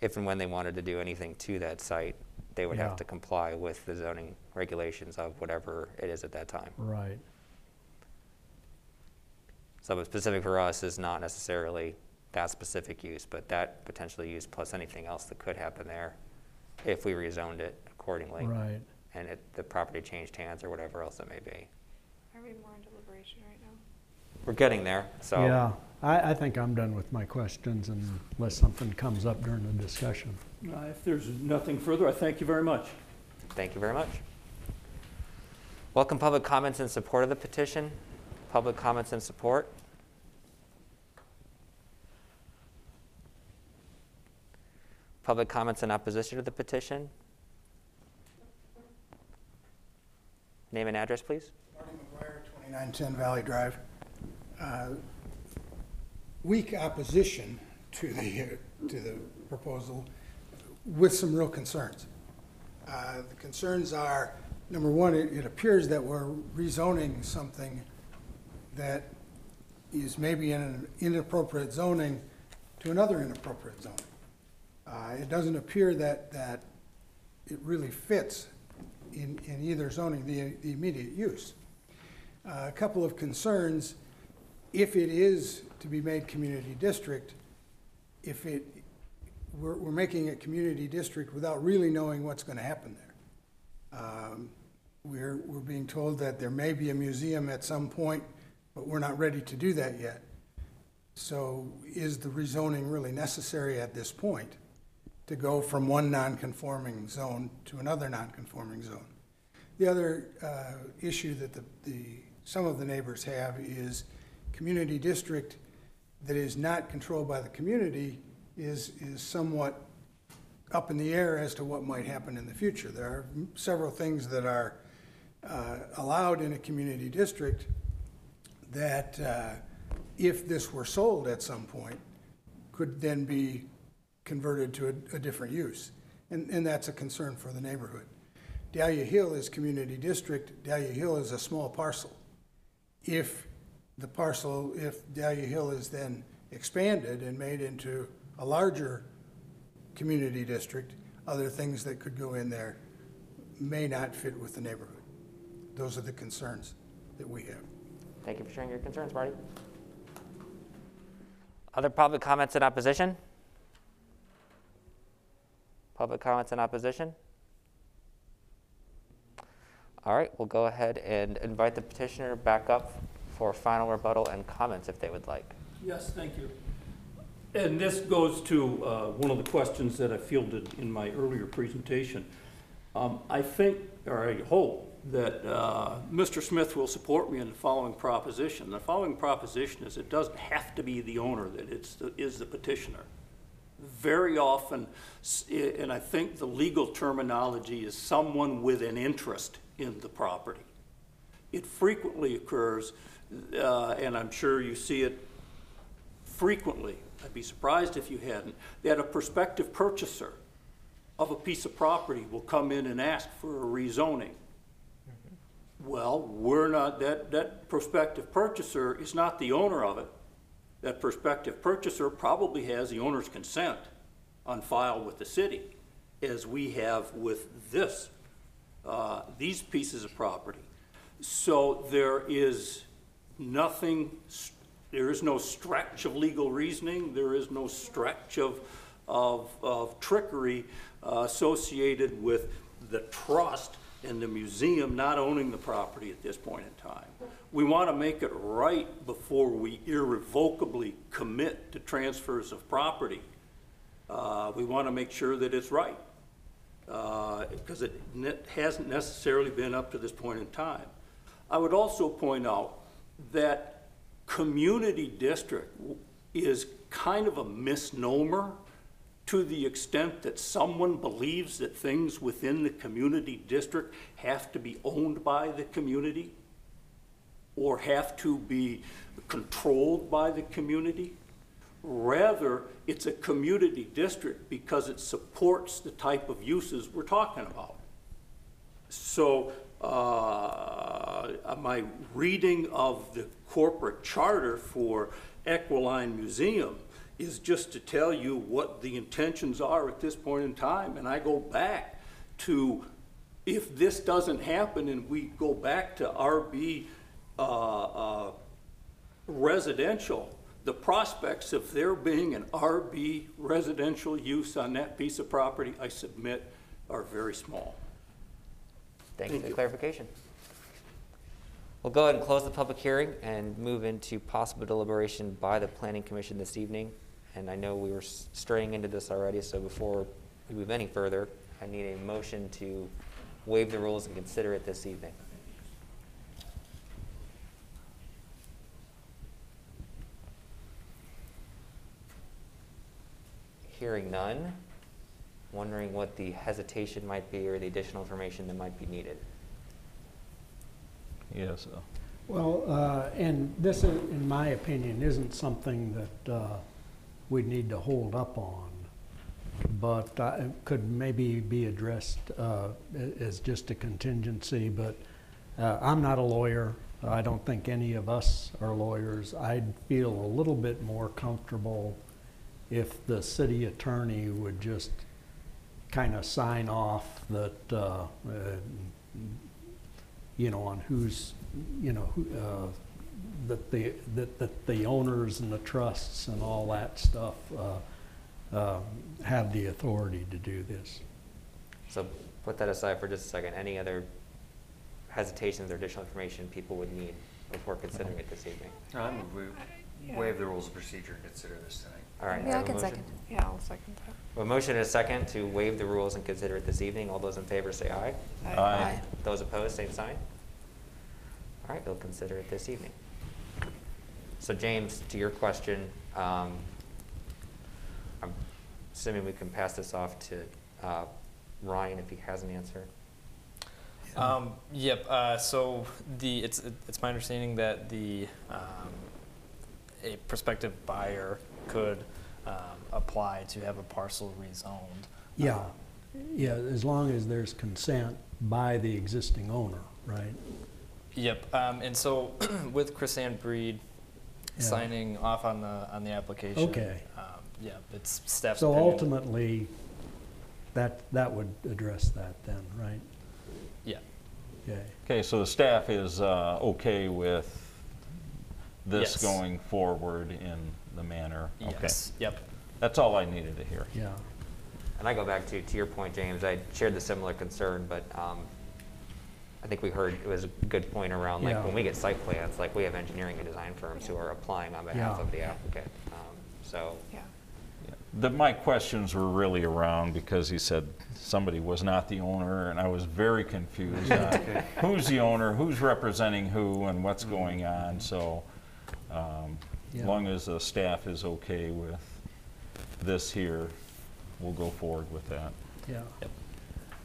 if and when they wanted to do anything to that site, they would Yeah. have to comply with the zoning regulations of whatever it is at that time. Right, So what's specific for us is not necessarily that specific use, but that potential use plus anything else that could happen there if we rezoned it accordingly. right. And it, the property changed hands or whatever else it may be. Are we more in deliberation right now? We're getting there, so. Yeah, I, I think I'm done with my questions unless something comes up during the discussion. Uh, If there's nothing further, I thank you very much. Thank you very much. Welcome public comments in support of the petition. Public comments in support. Public comments in opposition to the petition. Name and address, please. Marty McGuire, 2910 Valley Drive. Uh, Weak opposition to the, uh, to the proposal with some real concerns. Uh, The concerns are, number one, it it appears that we're rezoning something that is maybe in an inappropriate zoning to another inappropriate zoning. Uh, It doesn't appear that, that it really fits in, in either zoning, the, the immediate use. Uh, A couple of concerns, if it is to be made community district, if it, we're, we're making it community district without really knowing what's gonna happen there. Um, We're, we're being told that there may be a museum at some point, but we're not ready to do that yet. So is the rezoning really necessary at this point? To go from one non-conforming zone to another non-conforming zone. The other uh, issue that the, the, some of the neighbors have is community district that is not controlled by the community is, is somewhat up in the air as to what might happen in the future. There are several things that are uh, allowed in a community district that uh, if this were sold at some point, could then be converted to a, a different use. And, and that's a concern for the neighborhood. Dahlia Hill is community district. Dahlia Hill is a small parcel. If the parcel, if Dahlia Hill is then expanded and made into a larger community district, other things that could go in there may not fit with the neighborhood. Those are the concerns that we have. Thank you for sharing your concerns, Marty. Other public comments in opposition? Public comments in opposition? All right, we'll go ahead and invite the petitioner back up for final rebuttal and comments if they would like. Yes, thank you. And this goes to uh, one of the questions that I fielded in my earlier presentation. Um, I think, or I hope, that uh, Mr. Smith will support me in the following proposition. The following proposition is it doesn't have to be the owner that it's the, is the petitioner. Very often, and I think the legal terminology is someone with an interest in the property. It frequently occurs, uh, and I'm sure you see it frequently, I'd be surprised if you hadn't, that a prospective purchaser of a piece of property will come in and ask for a rezoning. Well, we're not, that, that prospective purchaser is not the owner of it. That prospective purchaser probably has the owner's consent on file with the city, as we have with this, uh, these pieces of property. So there is nothing, there is no stretch of legal reasoning, there is no stretch of, of, of trickery uh, associated with the trust and the museum not owning the property at this point in time. We want to make it right before we irrevocably commit to transfers of property. Uh, We want to make sure that it's right, because it ne- hasn't necessarily been up to this point in time. I would also point out that community district is kind of a misnomer to the extent that someone believes that things within the community district have to be owned by the community or have to be controlled by the community. Rather, it's a community district because it supports the type of uses we're talking about. So, uh, my reading of the corporate charter for Equiline Museum is just to tell you what the intentions are at this point in time. And I go back to, if this doesn't happen and we go back to RB uh, uh, residential, the prospects of there being an RB residential use on that piece of property, I submit, are very small. Thank you for the clarification. We'll go ahead and close the public hearing and move into possible deliberation by the planning commission this evening. And I know we were straying into this already, so before we move any further, I need a motion to waive the rules and consider it this evening. Hearing none, wondering what the hesitation might be or the additional information that might be needed. Yes, uh, Well, uh, and this, in my opinion, isn't something that uh, we need to hold up on, but uh, it could maybe be addressed uh, as just a contingency, but uh, I'm not a lawyer. I don't think any of us are lawyers. I'd feel a little bit more comfortable if the city attorney would just kind of sign off that, uh, uh, you know, on who's, you know, who, uh, that the, that, that the owners and the trusts and all that stuff, uh, uh, have the authority to do this. So put that aside for just a second. Any other hesitations or additional information people would need before considering it this evening? I move we Yeah. waive the rules of procedure and consider this tonight. All right. Yeah, I have a can second. Yeah, I'll second that. A motion and a second to waive the rules and consider it this evening. All those in favor say aye. Aye. Those opposed, same sign. All right, we'll consider it this evening. So James, to your question, um, I'm assuming we can pass this off to uh, Ryan if he has an answer. Um, yep, uh, so the, it's, it's my understanding that the, um, a prospective buyer could, um, apply to have a parcel rezoned. Yeah, Uh, yeah, as long as there's consent by the existing owner, right? Yep, um, and so with Chris Ann Breed Yeah. Signing off on the, on the application. Okay. Um, yeah, it's staff's So opinion. ultimately, that, that would address that then, right? Yeah, Okay. Okay, so the staff is uh, okay with this Yes. going forward in the manner? Okay. yes, yep. That's all I needed to hear. Yeah, And I go back to, to your point, James, I shared the similar concern, but um, I think we heard, it was a good point around, like, Yeah. when we get site plans, like, we have engineering and design firms who are applying on behalf Yeah. of the applicant. Um, So, Yeah. The, my questions were really around because he said somebody was not the owner, and I was very confused on who's the owner, who's representing who, and what's going on, so, um, as Yeah. long as the staff is okay with this here, we'll go forward with that. yeah.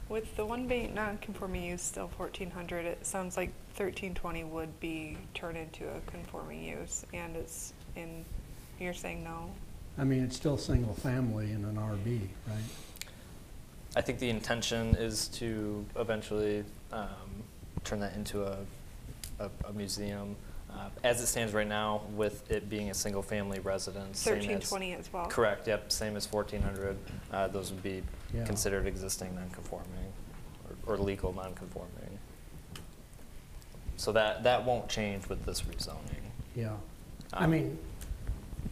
With the one being non-conforming use still fourteen hundred, it sounds like thirteen twenty would be turned into a conforming use, and it's in, you're saying no? I mean, it's still single family in an RB, right? I think the intention is to eventually um, turn that into a, a, a museum. Uh, as it stands right now, with it being a single-family residence, same as- twenty as well? Correct. Yep. Same as fourteen hundred. Uh, those would be Yeah. considered existing non-conforming or, or legal non-conforming. So that that won't change with this rezoning. Yeah. I Um, mean,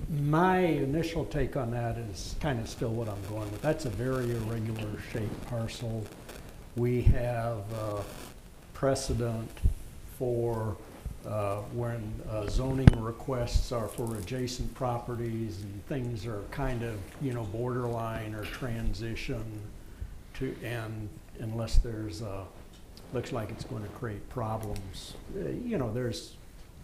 my initial take on that is kind of still what I'm going with. That's a very irregular shaped parcel. We have uh, precedent for uh, when uh, zoning requests are for adjacent properties and things are kind of, you know, borderline or transition to, and unless there's, looks like it's going to create problems. Uh, You know, there's,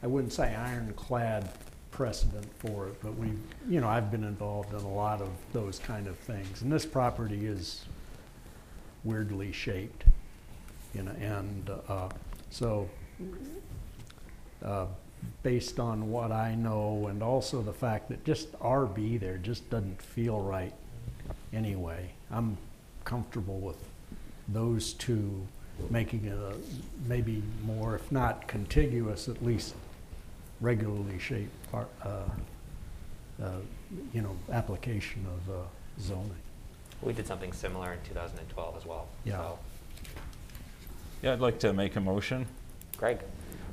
I wouldn't say ironclad precedent for it, but we, you know, I've been involved in a lot of those kind of things. And this property is weirdly shaped, you know, and uh, so uh, based on what I know and also the fact that just RB there just doesn't feel right anyway. I'm comfortable with those two making it a maybe more, if not contiguous, at least regularly shaped, par- uh, uh, you know, application of uh, zoning. we did something similar in 2012 as well. Yeah. So, Yeah, I'd like to make a motion Greg,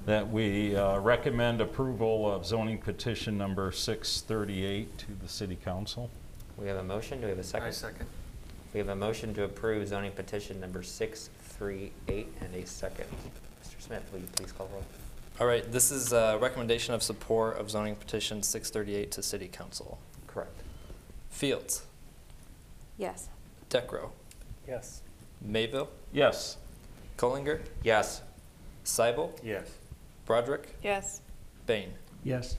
that we uh, recommend approval of zoning petition number 638 to the city council. we have a motion, do we have a second? I second. We have a motion to approve zoning petition number 638 and a second. Mr. Smith, will you please call roll? All right. This is a recommendation of support of zoning petition 638 to City Council. Correct. Fields, Yes. Decro, Yes. Mayville, Yes. Kollinger, Yes. Seibel, Yes. Broderick, Yes, Bain. Yes?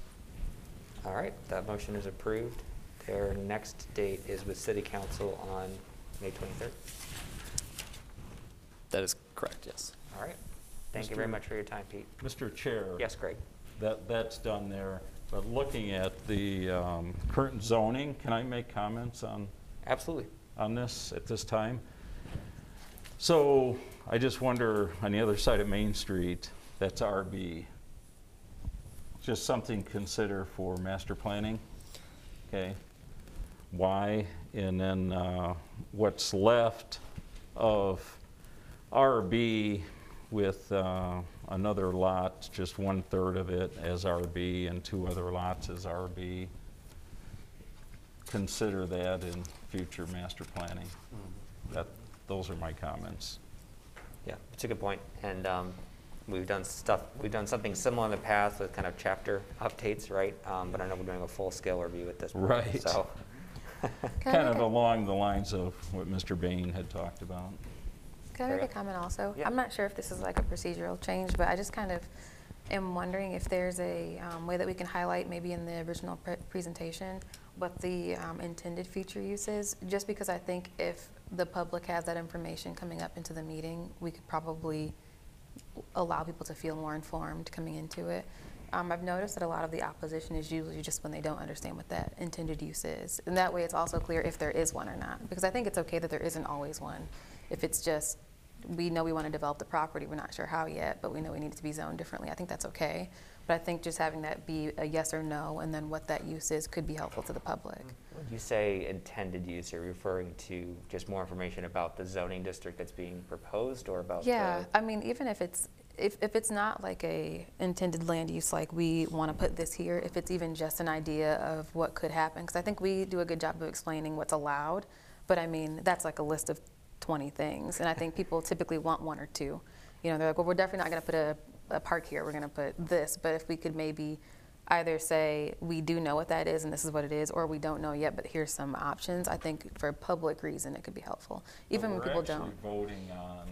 All right, that motion is approved. Their next date is with city council on May 23rd. That is correct. Yes. All right. Thank you very Mr. much for your time, Pete. Mr. Chair. Yes, Greg. That, that's done there, but looking at the um, current zoning, can I make comments on, Absolutely. on this at this time? So I just wonder, on the other side of Main Street, that's RB. Just something to consider for master planning, okay? Why? And then uh, what's left of RB with uh, another lot, just one-third of it as RB and two other lots as RB. Consider that in future master planning. That, those are my comments. Yeah, it's a good point. And um, we've done stuff, we've done something similar in the past with kind of chapter updates, right? Um, But I know we're doing a full-scale review at this point. Right. So, Kind of along the lines of what Mr. Bain had talked about. Can I make Sarah? a comment also? Yeah. I'm not sure if this is like a procedural change, but I just kind of am wondering if there's a um, way that we can highlight, maybe in the original pre- presentation, what the um, intended future use is, just because I think if the public has that information coming up into the meeting, we could probably allow people to feel more informed coming into it. Um, I've noticed that a lot of the opposition is usually just when they don't understand what that intended use is. And that way it's also clear if there is one or not. Because I think it's okay that there isn't always one. If it's just, we know we want to develop the property, we're not sure how yet, but we know we need it to be zoned differently, I think that's okay. But I think just having that be a yes or no, and then what that use is, could be helpful to the public. when you say intended use, are you referring to just more information about the zoning district that's being proposed or about? Yeah, I mean, even if it's, if, if it's not like a intended land use, like we want to put this here, if it's even just an idea of what could happen, because I think we do a good job of explaining what's allowed, but I mean, that's like a list of 20 things, and I think people typically want one or two. You know, they're like, well, we're definitely not going to put a, a park here, we're going to put this, but if we could maybe either say, we do know what that is and this is what it is, or we don't know yet, but here's some options, I think for public reason, it could be helpful. Even when people don't. Actually voting on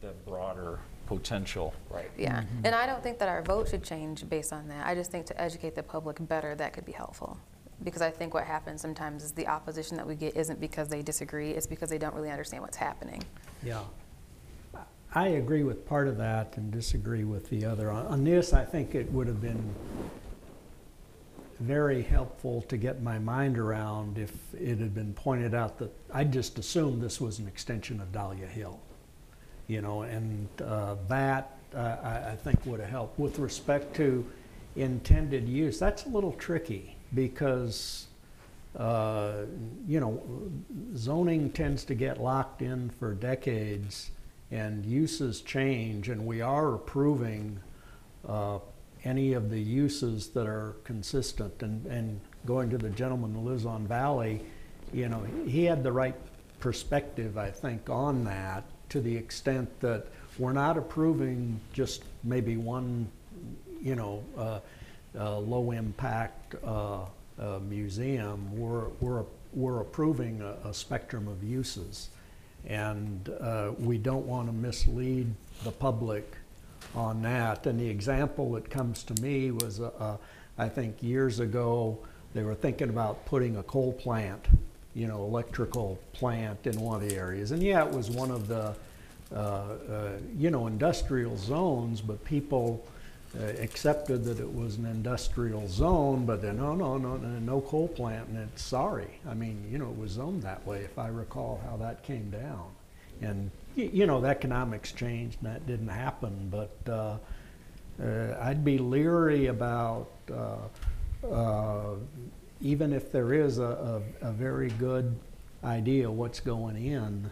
the broader potential. Right. Yeah, mm-hmm. and I don't think that our vote should change based on that. I just think to educate the public better, that could be helpful. Because I think what happens sometimes is the opposition that we get isn't because they disagree, it's because they don't really understand what's happening. Yeah. I agree with part of that and disagree with the other. On this, I think it would have been very helpful to get my mind around if it had been pointed out that, I just assumed this was an extension of Dahlia Hill. You know, and uh, that, uh, I, I think would have helped. With respect to intended use, that's a little tricky because, uh, you know, zoning tends to get locked in for decades and uses change, and we are approving uh, any of the uses that are consistent. And, and going to the gentleman who lives on Valley, you know, he had the right perspective, I think, on that to the extent that we're not approving just maybe one, you know, uh, uh, low impact uh, uh, museum. We're, we're, we're approving a, a spectrum of uses. And uh, we don't want to mislead the public on that. And the example that comes to me was, uh, uh, I think years ago, they were thinking about putting a coal plant, you know, electrical plant in one of the areas. And yeah, it was one of the, uh, uh, you know, industrial zones, but people accepted that it was an industrial zone, but then, no, no, no, no, no coal plant, and it's sorry. I mean, you know, it was zoned that way, if I recall how that came down. And, you know, the economics changed, and that didn't happen, but uh, uh, I'd be leery about, uh, uh, even if there is a, a, a very good idea what's going in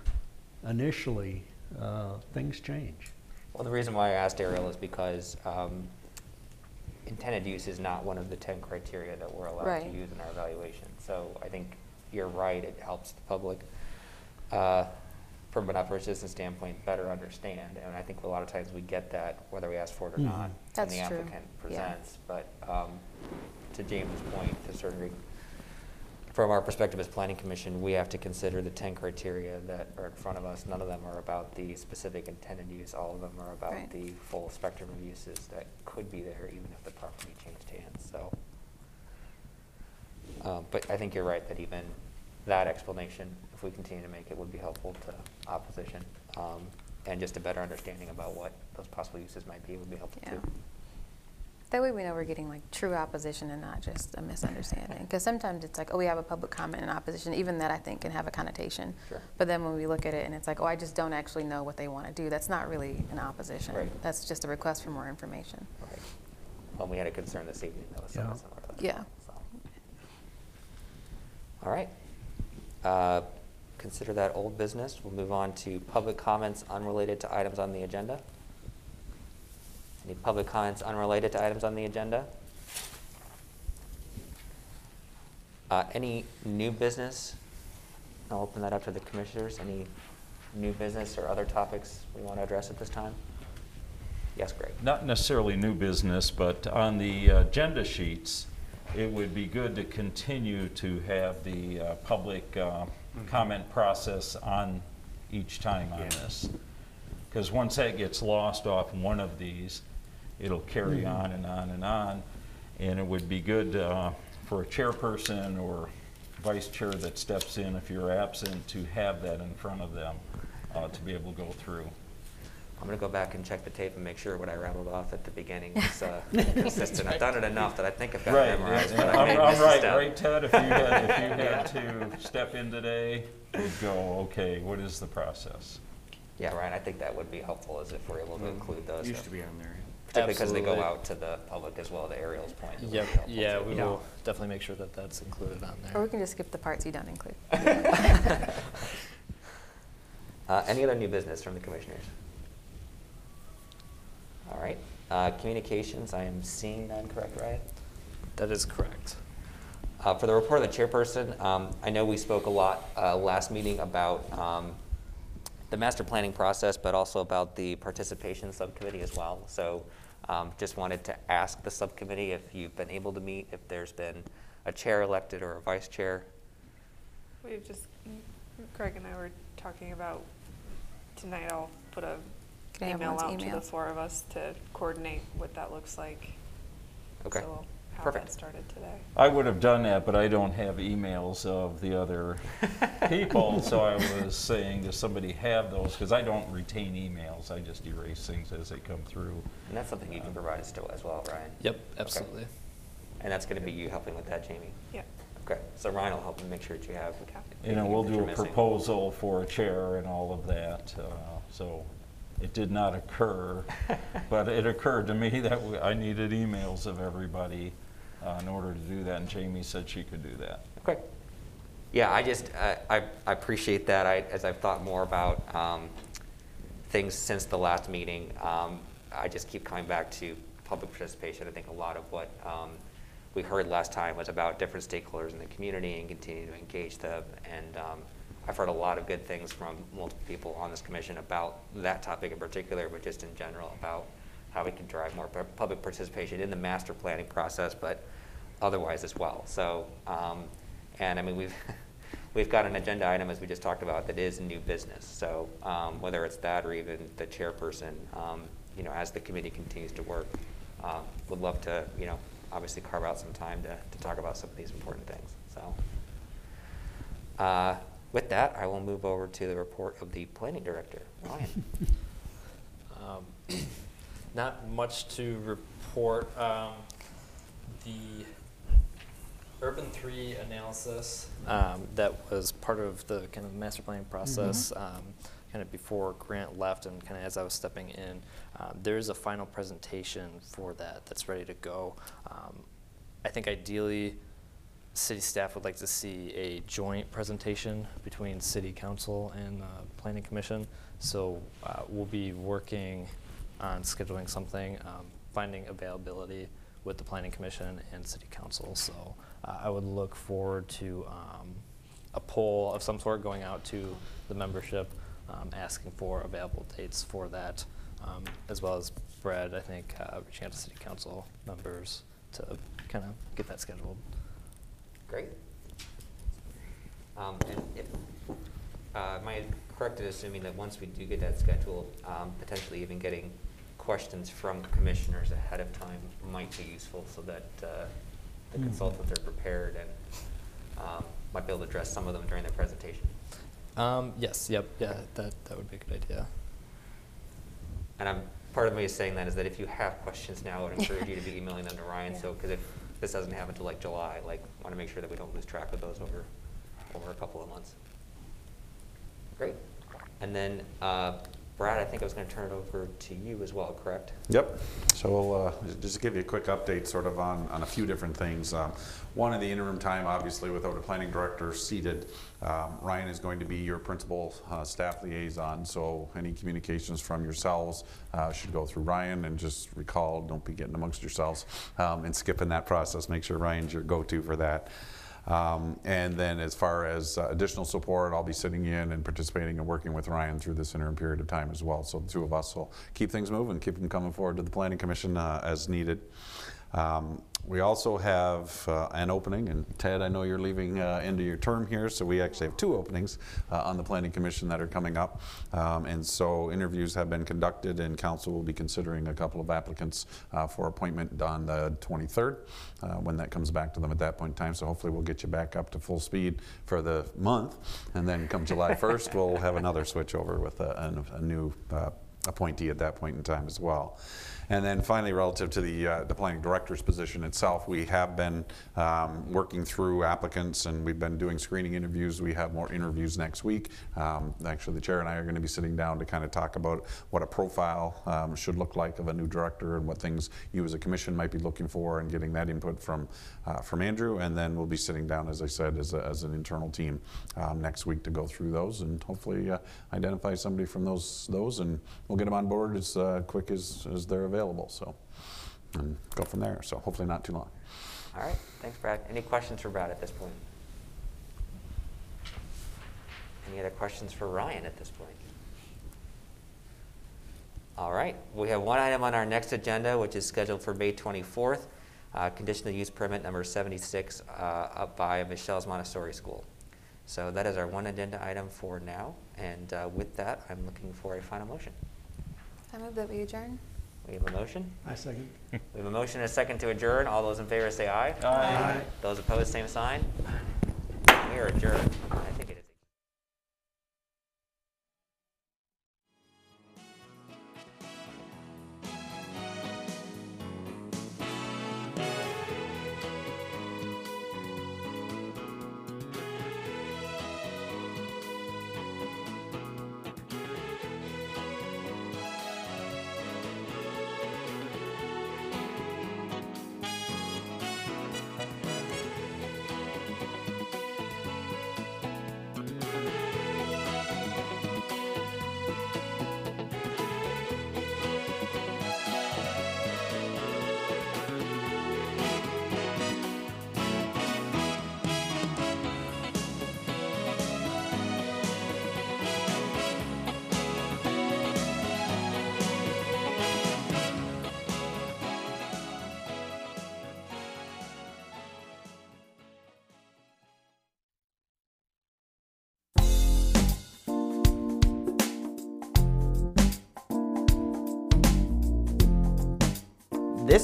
initially, uh, things change. Well, the reason why I asked Ariel is because um, intended use is not one of the 10 criteria that we're allowed to use in our evaluation. So I think you're right, it helps the public, uh, from an upper citizen standpoint, better understand. And I think a lot of times we get that, whether we ask for it or Mhm. not, when That's the true, applicant yeah. presents. But um, to James's point, to a certain degree, from our perspective as planning commission, we have to consider the ten criteria that are in front of us. None of them are about the specific intended use. All of them are about Right. the full spectrum of uses that could be there even if the property changed hands, so. Um, but I think you're right that even that explanation, if we continue to make it, would be helpful to opposition. Um, and just a better understanding about what those possible uses might be would be helpful Yeah. too. That way we know we're getting like true opposition and not just a misunderstanding. Because sometimes it's like, oh, we have a public comment in opposition, even that I think can have a connotation. Sure. But then when we look at it and it's like, oh, I just don't actually know what they want to do, that's not really an opposition. Right. That's just a request for more information. Right. Well, we had a concern this evening that was Yeah. somewhat similar to that. Yeah. so. All right. Uh, Consider that old business. We'll move on to public comments unrelated to items on the agenda. Any public comments unrelated to items on the agenda? Uh, Any new business? I'll open that up to the commissioners. Any new business or other topics we want to address at this time? Yes, Greg? not necessarily new business, but on the agenda sheets, it would be good to continue to have the uh, public uh, comment process on each time on this. Because once that gets lost off one of these, it'll carry on and on and on. And it would be good uh, for a chairperson or vice chair that steps in if you're absent to have that in front of them uh, to be able to go through. I'm gonna go back and check the tape and make sure what I rattled off at the beginning is uh, consistent. I've done it enough that I think I've got Right, it memorized, but I'm, I may I'm right, step. right, Ted? If you had, if you had to step in today, you'd go, okay, what is the process? Yeah, Ryan, I think that would be helpful, is if we're able to include those. Used to be on there. Particularly because they go Absolutely. out to the public as well, to Ariel's point. it would Yep, be helpful yeah, too. we Yeah. will definitely make sure that that's included on there. Or there. we can just skip the parts you don't include. Uh, Any other new business from the commissioners? All right, Uh, communications, I am seeing none, correct, Ryan? That is correct. Uh, For the report of the chairperson, um, I know we spoke a lot uh, last meeting about um, the master planning process, but also about the participation subcommittee as well. So um, just wanted to ask the subcommittee if you've been able to meet, if there's been a chair elected or a vice chair. We've just, Craig and I were talking about, tonight I'll put a Can I email Ron's out to email? the four of us to coordinate what that looks like. Okay, So we'll have perfect. that started today. I would have done that, but I don't have emails of the other people, so I was saying, does somebody have those? Because I don't retain emails, I just erase things as they come through. And that's something you can provide us to as well, Ryan? Yep, absolutely. And that's going to be you helping with that, Jamie? Yeah. Okay, so Ryan will help and make sure that you have. Okay. You know, we'll do a missing. proposal for a chair and all of that, uh, so it did not occur. But it occurred to me that we- I needed emails of everybody uh, in order to do that, and Jamie said she could do that. Okay. Yeah, I just, I, I I appreciate that. I, as I've thought more about um, things since the last meeting, um, I just keep coming back to public participation. I think a lot of what um, we heard last time was about different stakeholders in the community and continuing to engage them. And um, I've heard a lot of good things from multiple people on this commission about that topic in particular, but just in general about how we can drive more public participation in the master planning process, but otherwise as well. So, um, and I mean, we've, we've got an agenda item, as we just talked about, that is new business. So um, whether it's that or even the chairperson, um, you know, as the committee continues to work, um, would love to, you know, obviously carve out some time to, to talk about some of these important things, so. Uh, With that, I will move over to the report of the planning director, Ryan. Not much to report. Um, The Urban3 analysis um, that was part of the kind of master planning process, um, kind of before Grant left and kind of as I was stepping in, um, there is a final presentation for that that's ready to go. Um, I think ideally, city staff would like to see a joint presentation between city council and uh, planning commission. So uh, we'll be working on scheduling something, um, finding availability with the planning commission and city council. So uh, I would look forward to um, a poll of some sort going out to the membership, um, asking for available dates for that, um, as well as Brad, I think, uh, reaching out to city council members to kind of get that scheduled. Great. Um, And if, uh, I correct in assuming that once we do get that scheduled, um, potentially even getting questions from commissioners ahead of time might be useful so that uh, the consultants are prepared and um, might be able to address some of them during their presentation? Um, yes, yep, yeah, that, that would be a good idea. And I'm, part of me is saying that is that if you have questions now, I would encourage you to be emailing them to Ryan, so, because if this doesn't happen until like July, like, want to make sure that we don't lose track of those over, over a couple of months. Great. And then, uh, Brad, I think I was going to turn it over to you as well, correct? Yep. So we'll uh, just give you a quick update sort of on, on a few different things. Um, one, in the interim time, obviously without a planning director seated, um, Ryan is going to be your principal uh, staff liaison. So any communications from yourselves uh, should go through Ryan and just recall, don't be getting amongst yourselves um, and skipping that process. Make sure Ryan's your go-to for that. Um, and then as far as uh, additional support, I'll be sitting in and participating and working with Ryan through this interim period of time as well. So the two of us will keep things moving, keep them coming forward to the Planning Commission uh, as needed. Um, we also have uh, an opening, and Ted, I know you're leaving uh, into your term here, so we actually have two openings uh, on the Planning Commission that are coming up. Um, and so interviews have been conducted, and Council will be considering a couple of applicants uh, for appointment on the 23rd uh, when that comes back to them at that point in time. So hopefully we'll get you back up to full speed for the month, and then come July 1st, we'll have another switch over with a, a, a new uh, appointee at that point in time as well. And then finally, relative to the, uh, the planning director's position itself, we have been um, working through applicants and we've been doing screening interviews. We have more interviews next week. Um, actually, the chair and I are going to be sitting down to kind of talk about what a profile um, should look like of a new director and what things you as a commission might be looking for and getting that input from, uh, from Andrew. And then we'll be sitting down, as I said, as, a, as an internal team um, next week to go through those and hopefully uh, identify somebody from those, those and we'll get them on board as uh, quick as, as they're available. So, and go from there. So hopefully not too long. All right, thanks, Brad. Any questions for Brad at this point? Any other questions for Ryan at this point? All right, we have one item on our next agenda, which is scheduled for May 24th, uh, conditional use permit number 76 uh, up by Michelle's Montessori School. So that is our one agenda item for now, and uh, with that, I'm looking for a final motion. I move that we adjourn. We have a motion? I second. We have a motion and a second to adjourn. All those in favor say aye. Aye. Those opposed, same sign. We are adjourned.